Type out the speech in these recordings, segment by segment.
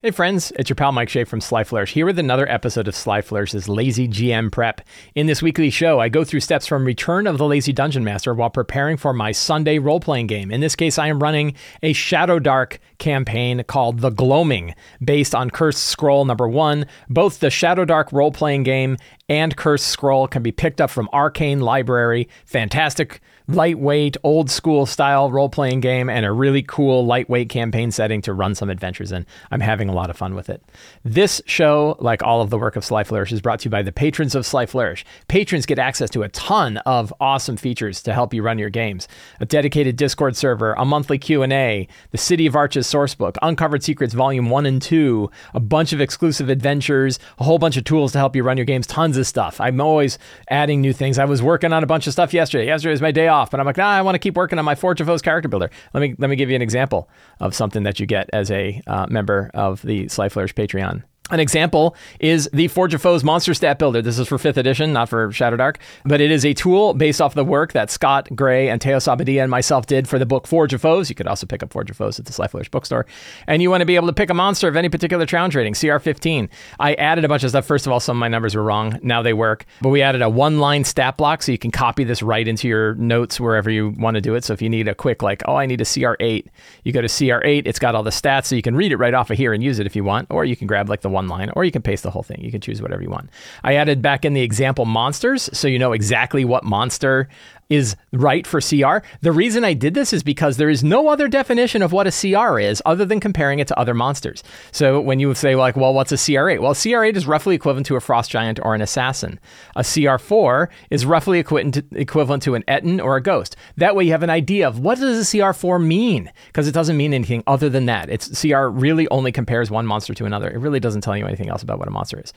Hey friends, it's your pal Mike Shea from Sly Flourish here with another episode of Sly Flourish's Lazy GM Prep. In this weekly show, I go through steps from Return of the Lazy Dungeon Master while preparing for my Sunday role playing game. In this case, I am running a Shadowdark campaign called The Gloaming, based on Cursed Scroll number one. Both the Shadowdark role playing game and Cursed Scroll can be picked up from Arcane Library. Fantastic lightweight, old school style role playing game and a really cool, lightweight campaign setting to run some adventures in. I'm having a lot of fun with it. This show, like all of the work of Sly Flourish, is brought to you by the patrons of Sly Flourish. Patrons get access to a ton of awesome features to help you run your games: a dedicated Discord server, a monthly Q and A, the City of Arches sourcebook, Uncovered Secrets Volume One and Two, a bunch of exclusive adventures, a whole bunch of tools to help you run your games, tons of stuff. I'm always adding new things. I was working on a bunch of stuff yesterday. Yesterday was my day off. But I'm like, nah, I want to keep working on my Forge of Foes character builder. Let me let me give you an example of something that you get as a uh, member of the Sly Flourish Patreon. An example is the Forge of Foes Monster Stat Builder. This is for 5th edition, not for Shadowdark, but it is a tool based off the work that Scott Gray and Teos Abadia and myself did for the book Forge of Foes. You could also pick up Forge of Foes at the Sly Flourish bookstore. And you want to be able to pick a monster of any particular Trouns rating, CR15. I added a bunch of stuff. First of all, some of my numbers were wrong. Now they work. But we added a one line stat block so you can copy this right into your notes wherever you want to do it. So if you need a quick, like, oh, I need a CR8, you go to CR8. It's got all the stats so you can read it right off of here and use it if you want. Or you can grab like the one line, or you can paste the whole thing. You can choose whatever you want. I added back in the example monsters so you know exactly what monster is right for CR. The reason I did this is because there is no other definition of what a CR is other than comparing it to other monsters. So when you say like, well, what's a CR8? Well, CR8 is roughly equivalent to a frost giant or an assassin. A CR4 is roughly equivalent to, equivalent to an Ettin or a ghost. That way you have an idea of what does a CR4 mean because it doesn't mean anything other than that. It's CR really only compares one monster to another. It really doesn't tell you anything else about what a monster is.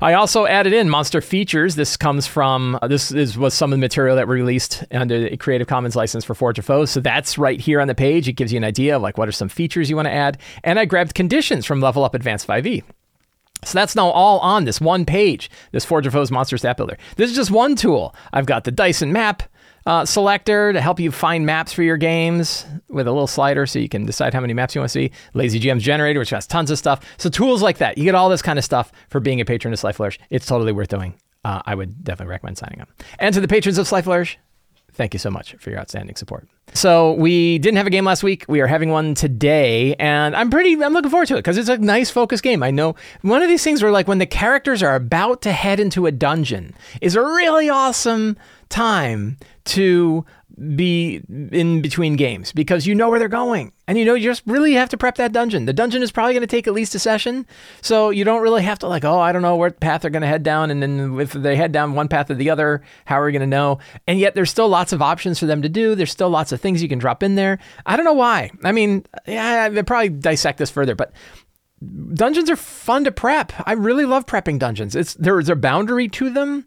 I also added in monster features. This comes from uh, this is was some of the material that we released under the Creative Commons license for Forge of Foes. So that's right here on the page. It gives you an idea of like what are some features you want to add. And I grabbed conditions from Level Up Advanced 5e. So that's now all on this one page, this Forge of Foes Monster Stat Builder. This is just one tool. I've got the Dyson map uh, selector to help you find maps for your games with a little slider so you can decide how many maps you want to see. Lazy GM's generator, which has tons of stuff. So tools like that. You get all this kind of stuff for being a patron of Sly Flourish. It's totally worth doing. Uh, I would definitely recommend signing up. And to the patrons of Sly Flourish, thank you so much for your outstanding support. So we didn't have a game last week. We are having one today, and I'm pretty. I'm looking forward to it because it's a nice focus game. I know one of these things where like when the characters are about to head into a dungeon is a really awesome time to be in between games because you know where they're going. And you know you just really have to prep that dungeon. The dungeon is probably going to take at least a session. So you don't really have to like oh i don't know what path they're going to head down. And then if they head down one path or the other how are we going to know? And yet there's still lots of options for them to do. There's still lots of things you can drop in there. I don't know why. I mean yeah i probably dissect this further but dungeons are fun to prep. I really love prepping dungeons. It's there's a boundary to them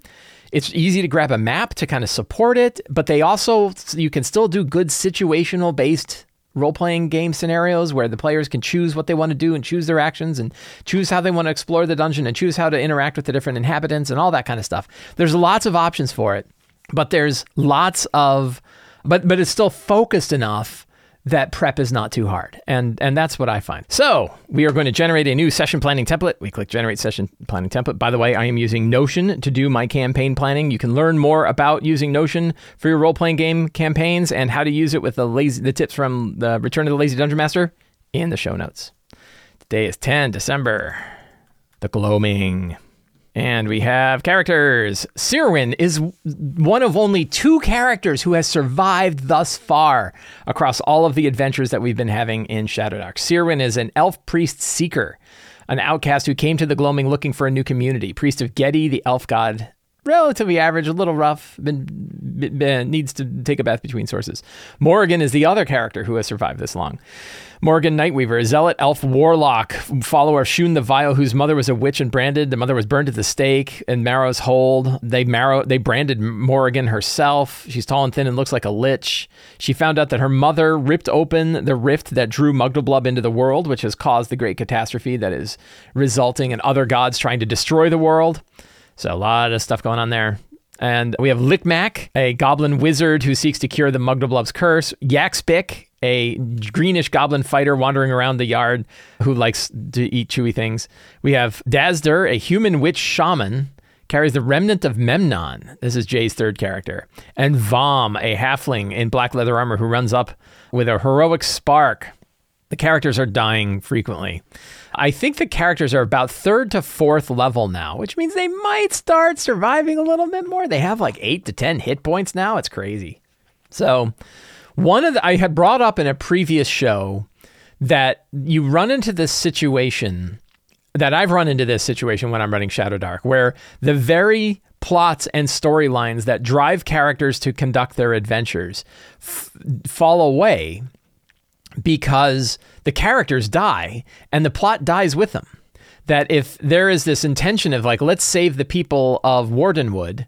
it's easy to grab a map to kind of support it, but they also, you can still do good situational based role playing game scenarios where the players can choose what they want to do and choose their actions and choose how they want to explore the dungeon and choose how to interact with the different inhabitants and all that kind of stuff. There's lots of options for it, but there's lots of, but, but it's still focused enough that prep is not too hard. And and that's what I find. So we are going to generate a new session planning template. We click generate session planning template. By the way, I am using Notion to do my campaign planning. You can learn more about using Notion for your role-playing game campaigns and how to use it with the lazy the tips from the Return of the Lazy Dungeon Master in the show notes. Today is 10 December. The gloaming. And we have characters. Sirwin is one of only two characters who has survived thus far across all of the adventures that we've been having in Shadowdark. Sirwin is an elf priest seeker, an outcast who came to the Gloaming looking for a new community. Priest of Gedi, the elf god, relatively average, a little rough, been, been, needs to take a bath between sources. Morrigan is the other character who has survived this long. Morgan Nightweaver, a zealot elf warlock, follower of Shun the Vile, whose mother was a witch and branded. The mother was burned at the stake in Marrow's Hold. They marrow they branded Morrigan herself. She's tall and thin and looks like a lich. She found out that her mother ripped open the rift that drew Mugdalblub into the world, which has caused the great catastrophe that is resulting in other gods trying to destroy the world. So a lot of stuff going on there. And we have Lickmack, a goblin wizard who seeks to cure the Mugdalblub's curse. Yaxpic, a greenish goblin fighter wandering around the yard who likes to eat chewy things. We have Dazder, a human witch shaman, carries the remnant of Memnon. This is Jay's third character. And Vom, a halfling in black leather armor who runs up with a heroic spark. The characters are dying frequently. I think the characters are about third to fourth level now, which means they might start surviving a little bit more. They have like eight to 10 hit points now. It's crazy. So, one of the, I had brought up in a previous show that you run into this situation that I've run into this situation when I'm running Shadowdark, where the very plots and storylines that drive characters to conduct their adventures f- fall away because the characters die and the plot dies with them. That if there is this intention of like, let's save the people of Wardenwood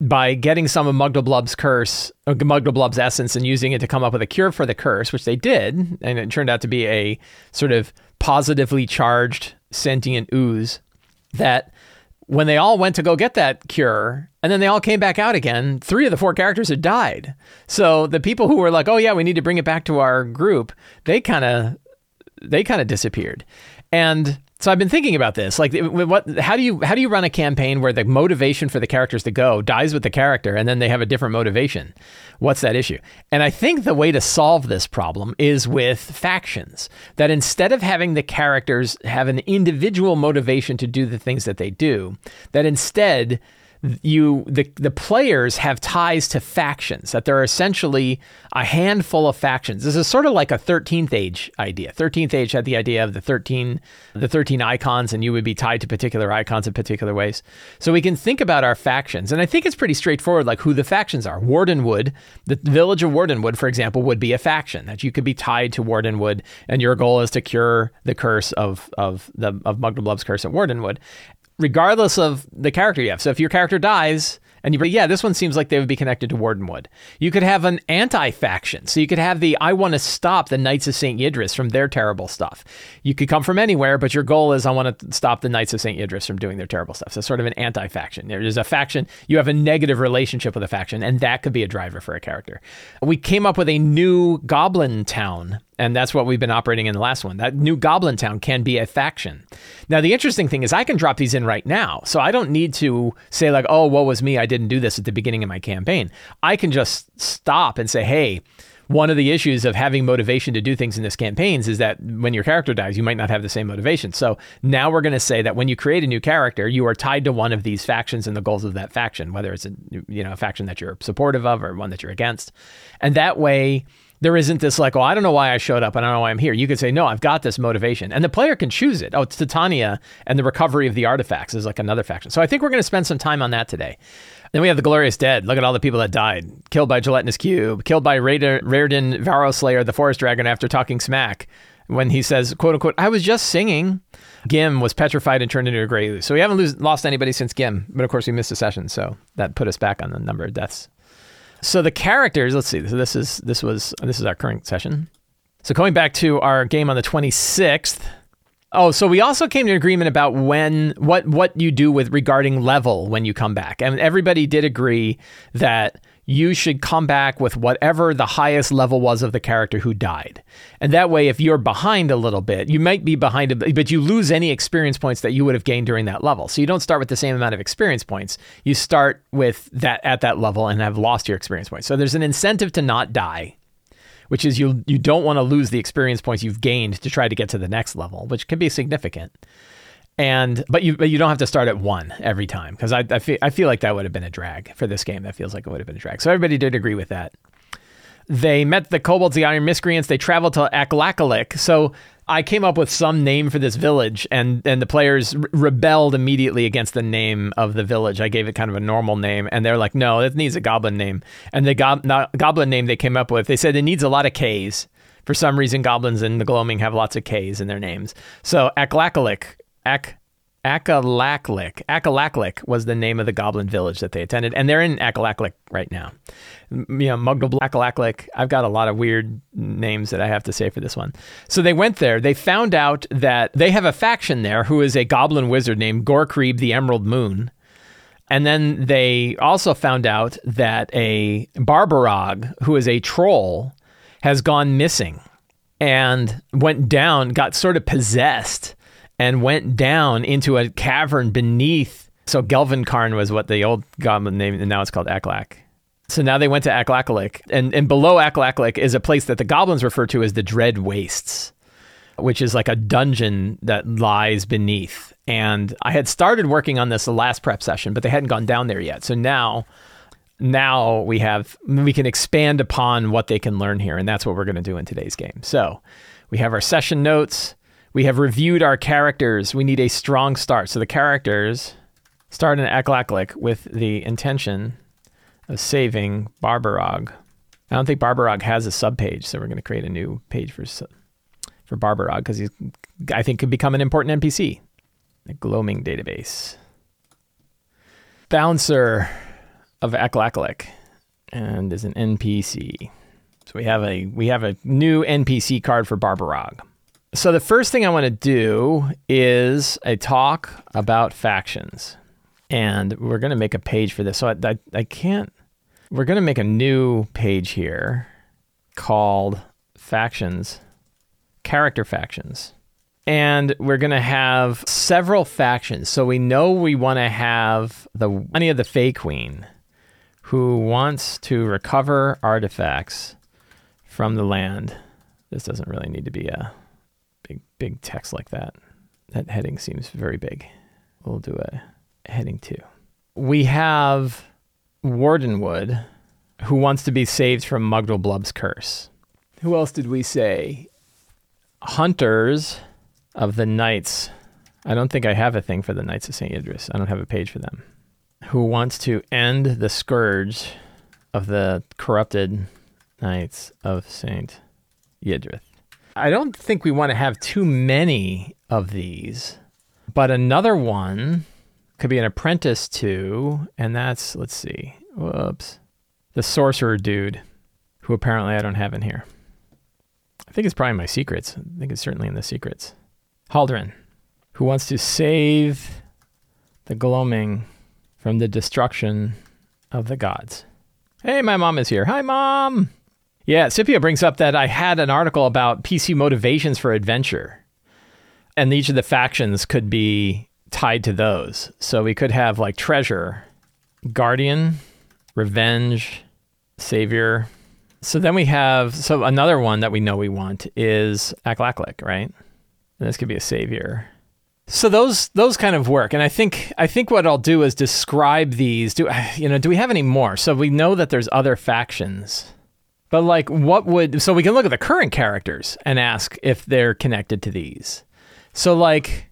by getting some of Mugdalblub's curse, uh, or Mugdalblub's essence, and using it to come up with a cure for the curse, which they did, and it turned out to be a sort of positively charged sentient ooze. That when they all went to go get that cure and then they all came back out again, three of the four characters had died. So the people who were like, "Oh yeah, we need to bring it back to our group," they kind of they kind of disappeared. And so I've been thinking about this. Like, what? How do you how do you run a campaign where the motivation for the characters to go dies with the character, and then they have a different motivation? What's that issue? And I think the way to solve this problem is with factions. That instead of having the characters have an individual motivation to do the things that they do, that instead you the the players have ties to factions that there are essentially a handful of factions. This is sort of like a 13th age idea. 13th age had the idea of the 13 the 13 icons and you would be tied to particular icons in particular ways. So we can think about our factions and i think it's pretty straightforward like who the factions are. Wardenwood the village of wardenwood for example would be a faction that you could be tied to wardenwood and your goal is to cure the curse of of the of Mugdalblub's curse at wardenwood regardless of the character you have. So if your character dies, and you, yeah, this one seems like they would be connected to Wardenwood. You could have an anti-faction, so you could have the I want to stop the Knights of Saint Yidris from their terrible stuff. You could come from anywhere, but your goal is I want to stop the Knights of Saint Yidris from doing their terrible stuff. So sort of an anti-faction. There's a faction. You have a negative relationship with a faction, and that could be a driver for a character. We came up with a new Goblin town and that's what we've been operating in the last one. That new Goblin Town can be a faction. Now, the interesting thing is, I can drop these in right now. So I don't need to say, like, oh, what was me? I didn't do this at the beginning of my campaign. I can just stop and say, hey, one of the issues of having motivation to do things in this campaigns is that when your character dies, you might not have the same motivation. So now we're going to say that when you create a new character, you are tied to one of these factions and the goals of that faction, whether it's a you know a faction that you're supportive of or one that you're against, and that way there isn't this like, oh, I don't know why I showed up. I don't know why I'm here. You could say, no, I've got this motivation. And the player can choose it. Oh, it's Titania and the recovery of the artifacts is like another faction. So I think we're going to spend some time on that today. Then we have the Glorious Dead. Look at all the people that died. Killed by Gelatinous Cube. Killed by Raider, Raiden Varroslayer, the Forest Dragon, after talking smack. When he says, quote unquote, I was just singing. Gim was petrified and turned into a gray ooze. So we haven't lose, lost anybody since Gim. But of course, we missed a session. So that put us back on the number of deaths so the characters, let's see. So this is this was this is our current session. So going back to our game on the 26th. Oh, so we also came to an agreement about when what what you do with regarding level when you come back. And everybody did agree that you should come back with whatever the highest level was of the character who died. And that way, if you're behind a little bit, you might be behind, a, but you lose any experience points that you would have gained during that level. So you don't start with the same amount of experience points. You start with that at that level and have lost your experience points. So there's an incentive to not die, which is you you don't want to lose the experience points you've gained to try to get to the next level, which can be significant and but you but you don't have to start at one every time because I, I feel I feel like that would have been a drag for this game. That feels like it would have been a drag. So everybody did agree with that. They met the kobolds, the iron miscreants. They traveled to Aklakalik. So I came up with some name for this village, and and the players re- rebelled immediately against the name of the village. I gave it kind of a normal name, and they're like, no, it needs a goblin name. And the go- goblin name they came up with, they said it needs a lot of K's. For some reason, goblins in the Gloaming have lots of K's in their names. So Aklakalik Ak Akalaklik. Akalaklik was the name of the goblin village that they attended, and they're in Akalaklik right now. You know, Mugdal Akalaklik. I've got a lot of weird names that I have to say for this one. So they went there. They found out that they have a faction there who is a goblin wizard named Gorkreeb the Emerald Moon. And then they also found out that a Barborog, who is a troll, has gone missing and went down, got sort of possessed, and went down into a cavern beneath. So Gelvenkarn was what the old goblin name, and now it's called Aklak. So now they went to Aklakalik, and, and below Aklakalik is a place that the goblins refer to as the Dread Wastes, which is like a dungeon that lies beneath. And I had started working on this the last prep session, but they hadn't gone down there yet. So now now we have we can expand upon what they can learn here and that's what we're going to do in today's game so we have our session notes we have reviewed our characters we need a strong start so the characters start in Aklaklik with the intention of saving Barborog. I don't think Barborog has a subpage, so we're going to create a new page for for Barborog because he's I think could become an important NPC. The gloaming database. Bouncer of Aklaklik and is an NPC. So we have a we have a new NPC card for Barborog. So the first thing I want to do is a talk about factions. And we're going to make a page for this. So I, I, I can't we're going to make a new page here called factions, character factions. And we're going to have several factions. So we know we want to have the any of the Fey Queen who wants to recover artifacts from the land. This doesn't really need to be a big text like that. That heading seems very big. We'll do a heading 2. We have Wardenwood who wants to be saved from Mugdal Blub's curse. Who else did we say? Hunters of the Knights. I don't think I have a thing for the Knights of St. Idris. I don't have a page for them who wants to end the scourge of the corrupted knights of Saint Yidrith. I don't think we want to have too many of these, but another one could be an apprentice to, and that's, let's see, whoops, the sorcerer dude, who apparently I don't have in here. I think it's probably my secrets. I think it's certainly in the secrets. Haldren, who wants to save the gloaming from the destruction of the gods. Hey, my mom is here. Hi, mom. Yeah, Scipio brings up that I had an article about PC motivations for adventure, and each of the factions could be tied to those. So we could have like treasure, guardian, revenge, savior. So then we have so another one that we know we want is Aklaklik, right? And this could be a savior. So those those kind of work, and I think I think what I'll do is describe these. Do you know? Do we have any more? So we know that there's other factions, but like, what would? So we can look at the current characters and ask if they're connected to these. So like,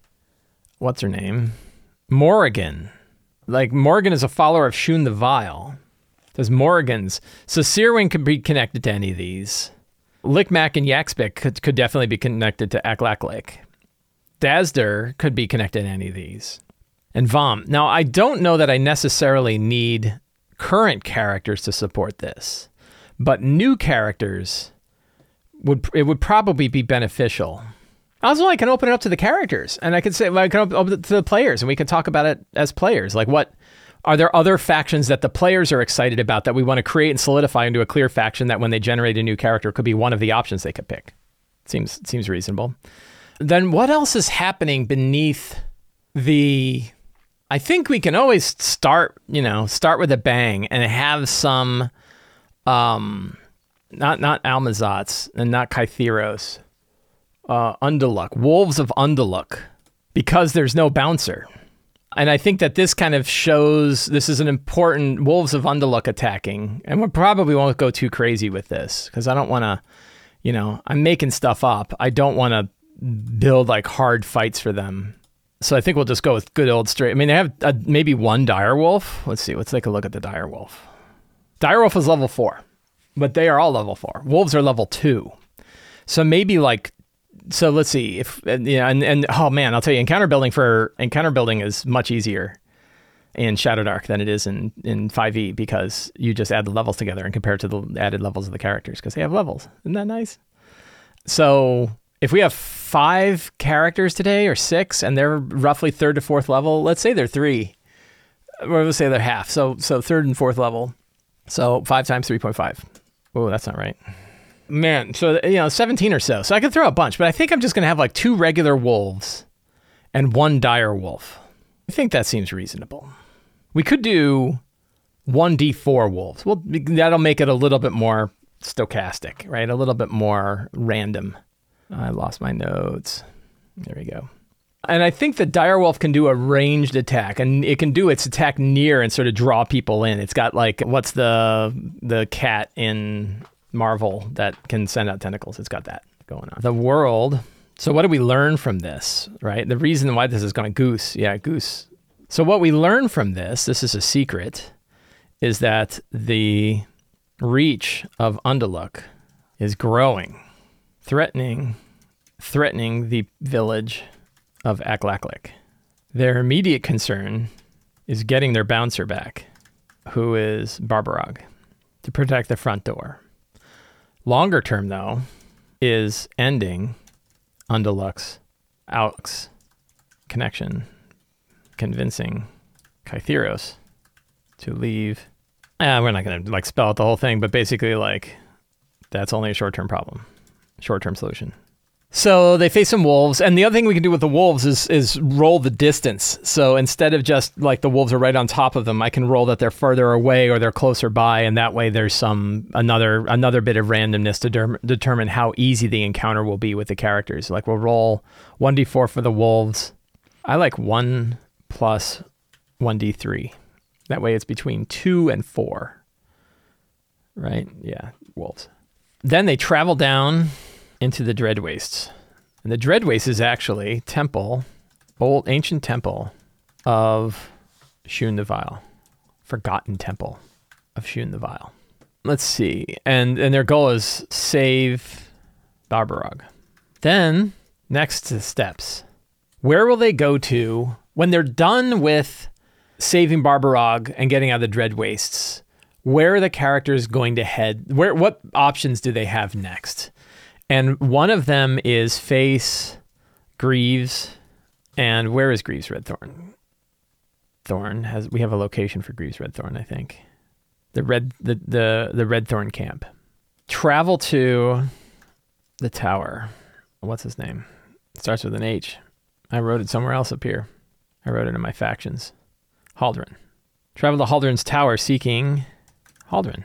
what's her name? Morrigan. Like Morrigan is a follower of Shun the Vile. There's Morrigans. So Seerwing could be connected to any of these. Lickmack and Yaxbic could, could definitely be connected to Aklaklik. Dazder could be connected to any of these. And Vom. Now, I don't know that I necessarily need current characters to support this, but new characters would it would probably be beneficial. Also, I can open it up to the characters, and I can say well, I can open it to the players, and we can talk about it as players. Like, what are there other factions that the players are excited about that we want to create and solidify into a clear faction that when they generate a new character could be one of the options they could pick? Seems seems reasonable then what else is happening beneath the I think we can always start, you know, start with a bang and have some um not not Almazats and not Kytheros. Uh Wolves of Undaluk, because there's no bouncer. And I think that this kind of shows this is an important Wolves of Undaluk attacking. And we probably won't go too crazy with this because I don't want to, you know, I'm making stuff up. I don't want to build like hard fights for them. So I think we'll just go with good old straight. I mean, they have uh, maybe one direwolf. Let's see. Let's take a look at the direwolf. Direwolf is level four, but they are all level four. Wolves are level two. So maybe like, so let's see if yeah, and and oh man, I'll tell you, encounter building for encounter building is much easier in Shadowdark than it is in in 5e because you just add the levels together and compare to the added levels of the characters because they have levels. Isn't that nice? So if we have five characters today or six and they're roughly third to fourth level, let's say they're three. Or let's say they're half. So so third and fourth level. So five times three point five. Oh, that's not right. Man, so you know, 17 or so. So I could throw a bunch, but I think I'm just going to have like two regular wolves and one dire wolf. I think that seems reasonable. We could do 1d4 wolves. Well, that'll make it a little bit more stochastic, right? A little bit more random. I lost my notes. There we go. And I think the direwolf can do a ranged attack, and it can do its attack near and sort of draw people in. It's got like what's the the cat in Marvel that can send out tentacles? It's got that going on. The world. So what do we learn from this? Right. The reason why this is going goose. Yeah, goose. So what we learn from this, this is a secret, is that the reach of Undaluk is growing, threatening, threatening the village of Aklaklik. Their immediate concern is getting their bouncer back, who is Barborog, to protect the front door. Longer term, though, is ending Undaluk's Alex connection, convincing Kytheros to leave. Eh, we're not going to like spell out the whole thing, but basically, like, that's only a short term problem, short term solution. So they face some wolves, and the other thing we can do with the wolves is is roll the distance. So instead of just like the wolves are right on top of them, I can roll that they're further away or they're closer by, and that way there's some another another bit of randomness to der- determine how easy the encounter will be with the characters. Like we'll roll one d four for the wolves. I like one plus one d three. That way it's between two and four. Right? Yeah, wolves. Then they travel down into the Dread Wastes. And the Dread Wastes is actually temple, old ancient temple of Shun the Vile, forgotten temple of Shun the Vile. Let's see. And and their goal is save Barborog. Then next the steps. Where will they go to when they're done with saving Barborog and getting out of the Dread Wastes? Where are the characters going to head? Where what options do they have next? And one of them is face Greaves. And where is Greaves Redthorn? Thorn has we have a location for Greaves Redthorn, I think. The red the the the Redthorn camp. Travel to the tower. What's his name? It starts with an H. I wrote it somewhere else up here. I wrote it in my factions. Haldren. Travel to Haldren's tower seeking Haldren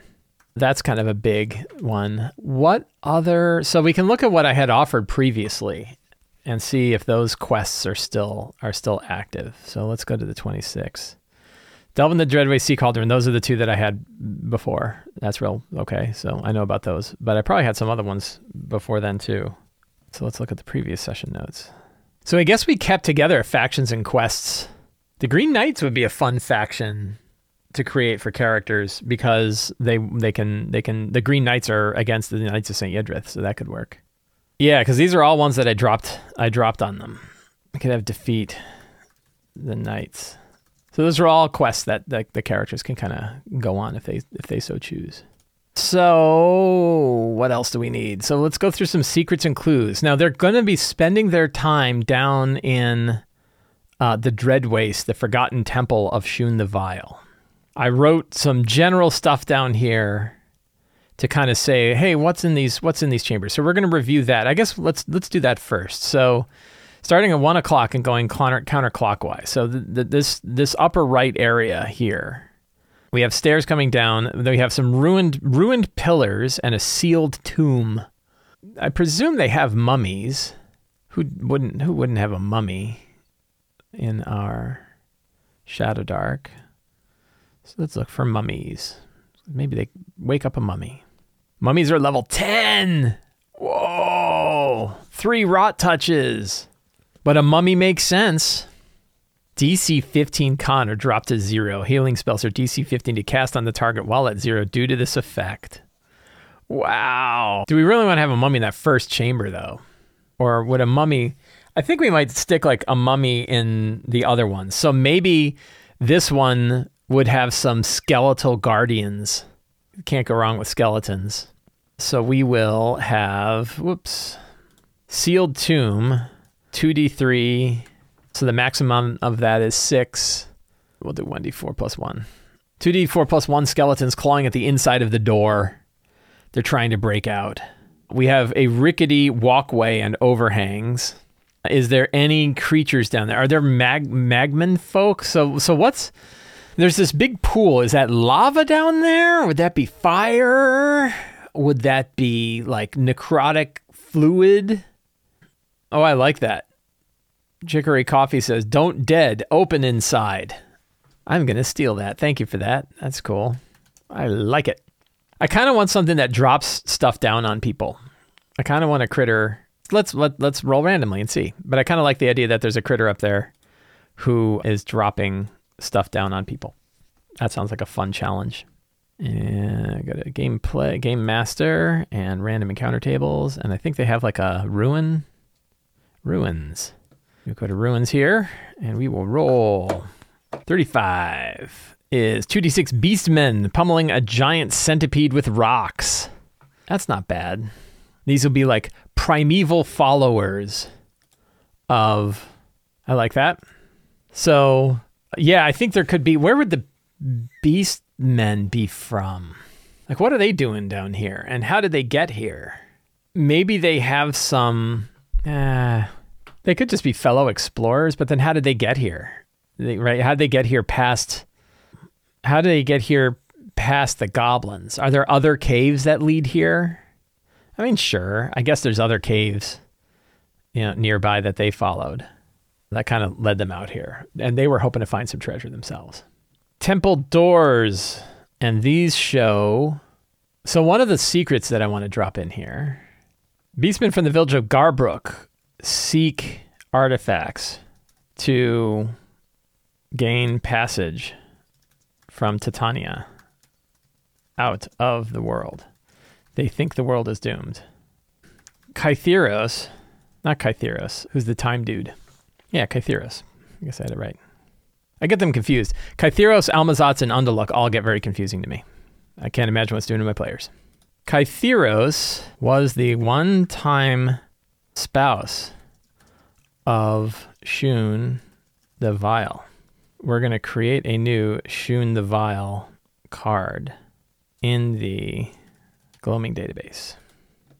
that's kind of a big one. What other? So we can look at what I had offered previously and see if those quests are still are still active. So let's go to the 26. Delve in the Dreadway Sea Cauldron. Those are the two that I had before. That's real okay. So I know about those, but I probably had some other ones before then too. So let's look at the previous session notes. So I guess we kept together factions and quests. The Green Knights would be a fun faction to create for characters because they they can they can the Green Knights are against the Knights of Saint Yidrith, so that could work. Yeah, because these are all ones that I dropped. I dropped on them. I could have defeat the knights. So those are all quests that, the characters can kind of go on if they if they so choose. So what else do we need? So let's go through some secrets and clues. Now they're going to be spending their time down in uh, the Dread Waste, the Forgotten Temple of Shun the Vile. I wrote some general stuff down here to kind of say, hey, what's in these what's in these chambers? So we're going to review that. I guess let's let's do that first. So starting at one o'clock and going counter, counterclockwise. So the, the, this this upper right area here, we have stairs coming down. We have some ruined ruined pillars and a sealed tomb. I presume they have mummies. Who wouldn't who wouldn't have a mummy in our Shadowdark? So let's look for mummies. Maybe they wake up a mummy. Mummies are level 10. Whoa. Three rot touches. But a mummy makes sense. DC 15 con are dropped to zero. Healing spells are DC 15 to cast on the target while at zero due to this effect. Wow. Do we really want to have a mummy in that first chamber, though? Or would a mummy. I think we might stick like a mummy in the other one. So maybe this one would have some skeletal guardians. Can't go wrong with skeletons. So we will have, whoops, sealed tomb, 2d3. So the maximum of that is six. We'll do 1d4 plus one. 2d4 plus one skeletons clawing at the inside of the door. They're trying to break out. We have a rickety walkway and overhangs. Is there any creatures down there? Are there mag magman folk? So so what's there's this big pool. Is that lava down there? Would that be fire? Would that be like necrotic fluid? Oh, I like that. Chicory Coffee says, "Don't dead, open inside." I'm gonna steal that. Thank you for that. That's cool. I like it. I kind of want something that drops stuff down on people. I kind of want a critter. Let's let let's roll randomly and see. But I kind of like the idea that there's a critter up there who is dropping stuff down on people. That sounds like a fun challenge. And I got a game play, game master, and random encounter tables, and I think they have like a ruin, ruins. We go to ruins here, and we will roll. Thirty-five is two d six beastmen pummeling a giant centipede with rocks. That's not bad. These will be like primeval followers of. I like that. So yeah, I think there could be. Where would the beast men be from? Like, what are they doing down here? And how did they get here? Maybe they have some. Uh, they could just be fellow explorers, but then how did they get here? They, right? How did they get here past. How did they get here past the goblins? Are there other caves that lead here? I mean, sure. I guess there's other caves, you know, nearby that they followed that kind of led them out here. And they were hoping to find some treasure themselves. Temple doors. And these show. So, one of the secrets that I want to drop in here Beastmen from the village of Garbrook seek artifacts to gain passage from Titania out of the world. They think the world is doomed. Kytheros, not Kytheros, who's the time dude yeah, Kytheros. I guess I had it right. I get them confused. Kytheros, Almazats, and Unduluk all get very confusing to me. I can't imagine what's doing to my players. Kytheros was the one time spouse of Shun the Vile. We're going to create a new Shun the Vile card in the Gloaming database.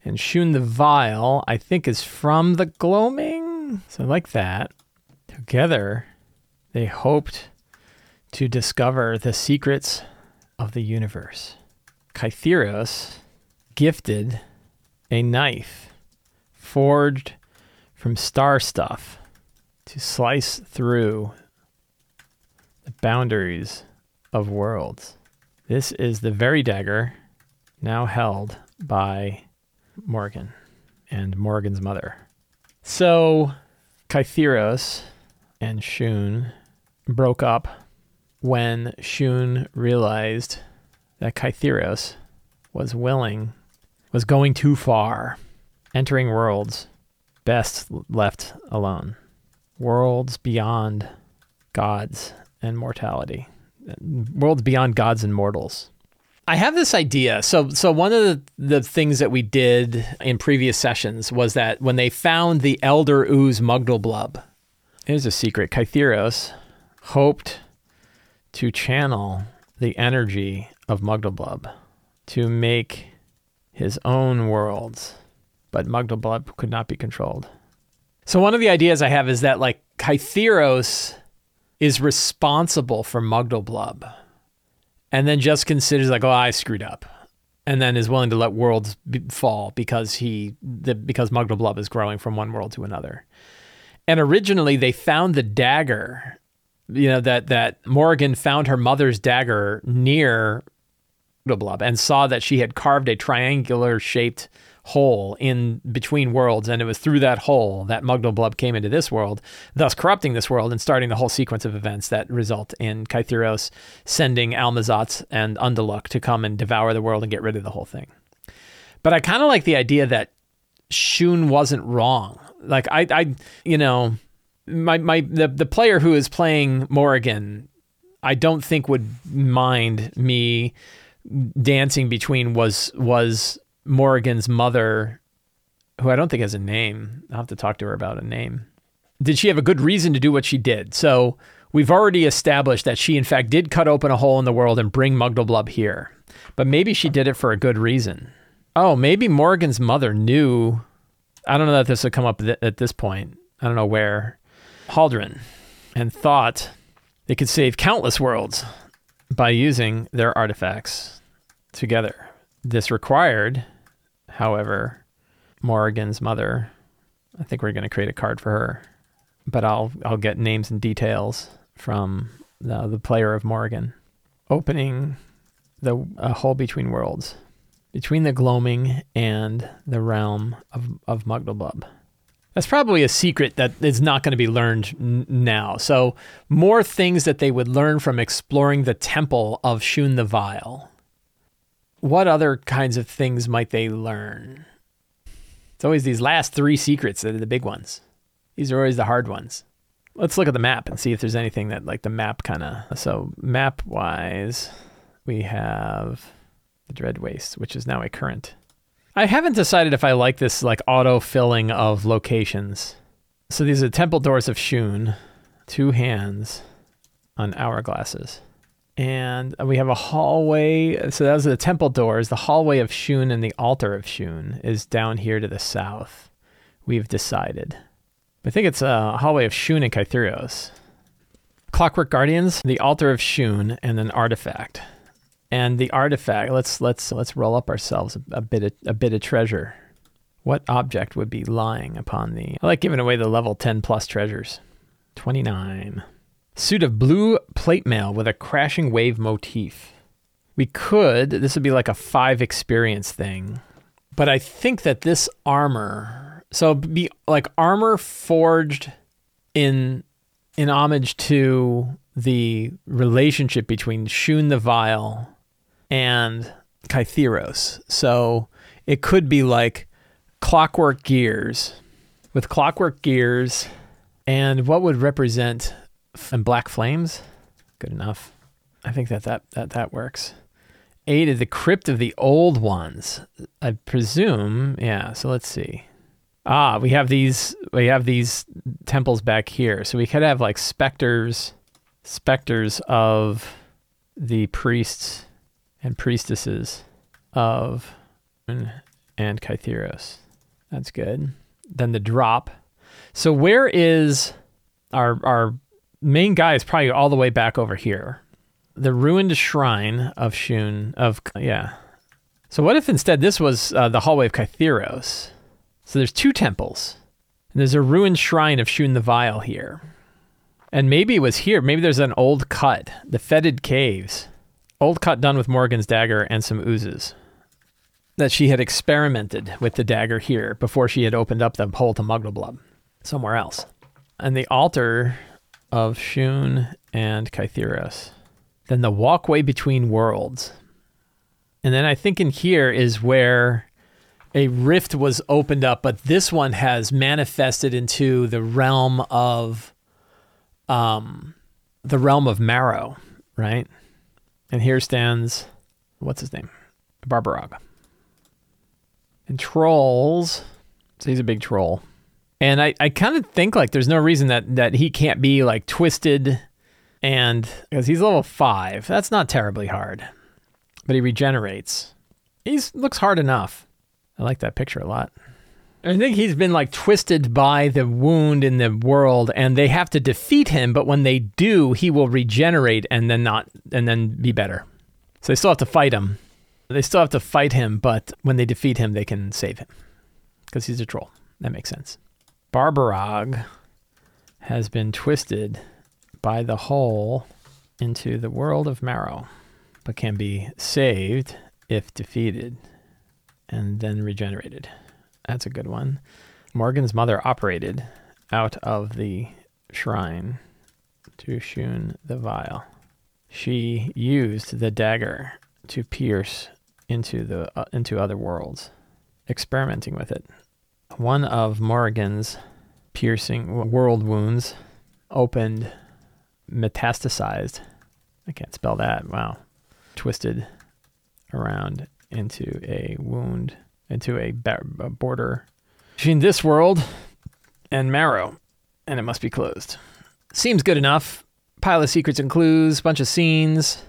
And Shun the Vile, I think, is from the Gloaming. So I like that. Together, they hoped to discover the secrets of the universe. Kytheros gifted a knife forged from star stuff to slice through the boundaries of worlds. This is the very dagger now held by Morgan and Morgan's mother. So, Kytheros and Shun broke up when Shun realized that Kytheros was willing, was going too far, entering worlds best left alone, worlds beyond gods and mortality, worlds beyond gods and mortals. I have this idea. So, so one of the, the things that we did in previous sessions was that when they found the Elder Ooze Mugdalblub, Here's a secret. Kytheros hoped to channel the energy of Mugdalblub to make his own worlds, but Mugdalblub could not be controlled. So one of the ideas I have is that like Kytheros is responsible for Mugdalblub and then just considers like, oh, I screwed up. And then is willing to let worlds be- fall because he, the, because Mugdalblub is growing from one world to another. And originally they found the dagger, you know, that that Morgan found her mother's dagger near Blub and saw that she had carved a triangular shaped hole in between worlds, and it was through that hole that Mugdalblub came into this world, thus corrupting this world and starting the whole sequence of events that result in Kytheros sending Almazats and Unduluk to come and devour the world and get rid of the whole thing. But I kind of like the idea that Shun wasn't wrong. Like I, I, you know, my my the the player who is playing Morrigan, I don't think would mind me dancing between was was Morrigan's mother, who I don't think has a name. I'll have to talk to her about a name. Did she have a good reason to do what she did? So we've already established that she in fact did cut open a hole in the world and bring Mugdalblub here. But maybe she did it for a good reason. Oh, maybe Morrigan's mother knew. I don't know that this would come up th- at this point. I don't know where. Haldren and thought they could save countless worlds by using their artifacts together. This required, however, Morrigan's mother. I think we're going to create a card for her, but I'll I'll get names and details from the, the player of Morrigan. Opening the a hole between worlds, between the gloaming and the realm of of Mugglebub. That's probably a secret that is not going to be learned n- now. So, more things that they would learn from exploring the temple of Shun the Vile. What other kinds of things might they learn? It's always these last three secrets that are the big ones. These are always the hard ones. Let's look at the map and see if there's anything that, like, the map kind of. So, map wise, we have the Dread Waste, which is now a current. I haven't decided if I like this like auto filling of locations. So these are temple doors of Shun, two hands on hourglasses. And we have a hallway. So those are the temple doors. The hallway of Shun and the altar of Shun is down here to the south. We've decided. I think it's a hallway of Shun and Kytheros. Clockwork Guardians, the altar of Shun, and an artifact and the artifact. Let's let's let's roll up ourselves a, a bit of, a bit of treasure. What object would be lying upon the? I like giving away the level ten plus treasures. Twenty nine. Suit of blue plate mail with a crashing wave motif. We could. This would be like a five experience thing, but I think that this armor. So be like armor forged in in homage to the relationship between Shun the Vile and Kytheros. So it could be like clockwork gears with clockwork gears and what would represent and black flames. Good enough. I think that that that, that works. Eight is the crypt of the old ones. I presume, yeah. So let's see. Ah, we have these. We have these temples back here. So we could have like specters, specters of the priests and priestesses of and Kytheros. That's good. Then the drop. So where is our our main guy is probably all the way back over here. The ruined shrine of Shun of yeah. So what if instead this was uh, the hallway of Kytheros? So there's two temples. And there's a ruined shrine of Shun the Vile here. And maybe it was here. Maybe there's an old cut, the fetid caves. Old cut done with Morgan's dagger and some oozes. That she had experimented with the dagger here before she had opened up the hole to Mugglebub somewhere else. And the altar of Shun and Kytheros. Then the walkway between worlds. And then I think in here is where a rift was opened up, but this one has manifested into the realm of um the realm of Marrow, right? And here stands, what's his name? Barborog. And trolls, so he's a big troll. And I, I kind of think like there's no reason that, that he can't be like twisted and because he's level five. That's not terribly hard. But he regenerates. He looks hard enough. I like that picture a lot. I think he's been like twisted by the wound in the world and they have to defeat him, but when they do, he will regenerate and then not and then be better. So they still have to fight him. They still have to fight him, but when they defeat him, they can save him. Because he's a troll. That makes sense. Barborog has been twisted by the hole into the world of Marrow, but can be saved if defeated and then regenerated. That's a good one. Morgan's mother operated out of the shrine to Shun the Vile. She used the dagger to pierce into the uh, into other worlds, experimenting with it. One of Morrigan's piercing world wounds opened, metastasized. I can't spell that. Wow. Twisted around into a wound into a, a border between this world and Marrow, and it must be closed. Seems good enough. Pile of secrets and clues, bunch of scenes.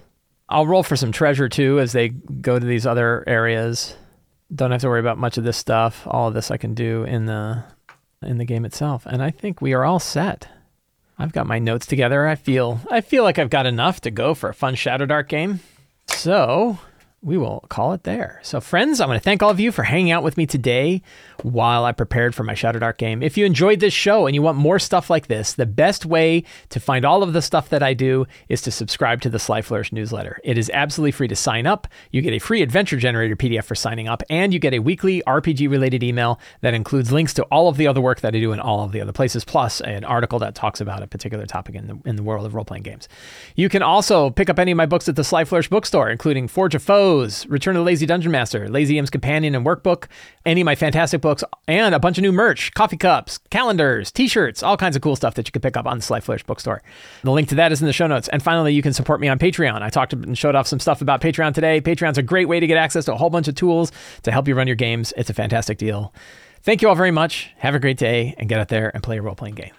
I'll roll for some treasure too as they go to these other areas. don't have to worry about much of this stuff. All of this I can do in the in the game itself, and I think we are all set. I've got my notes together. I feel I feel like I've got enough to go for a fun Shadowdark game. So we will call it there. So, friends, I want to thank all of you for hanging out with me today while I prepared for my Shadowdark game. If you enjoyed this show and you want more stuff like this, the best way to find all of the stuff that I do is to subscribe to the Sly Flourish newsletter. It is absolutely free to sign up. You get a free adventure generator PDF for signing up, and you get a weekly RPG related email that includes links to all of the other work that I do in all of the other places, plus an article that talks about a particular topic in the, in the world of role playing games. You can also pick up any of my books at the Sly Flourish bookstore, including Forge of Foes. Return of the Lazy Dungeon Master, Lazy DM's Companion and Workbook, any of my fantastic books, and a bunch of new merch, coffee cups, calendars, t-shirts, all kinds of cool stuff that you can pick up on the Sly Flourish bookstore. The link to that is in the show notes. And finally, you can support me on Patreon. I talked and showed off some stuff about Patreon today. Patreon's a great way to get access to a whole bunch of tools to help you run your games. It's a fantastic deal. Thank you all very much. Have a great day and get out there and play a role-playing game.